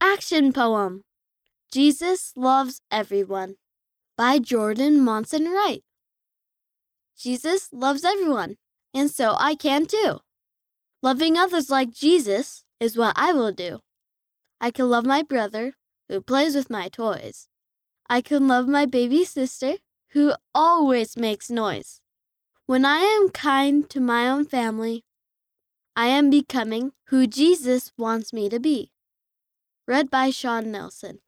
Action Poem Jesus Loves Everyone by Jordan Monson Wright. Jesus loves everyone, and so I can too. Loving others like Jesus is what I will do. I can love my brother, who plays with my toys. I can love my baby sister, who always makes noise. When I am kind to my own family, I am becoming who Jesus wants me to be. Read by Sean Nelson.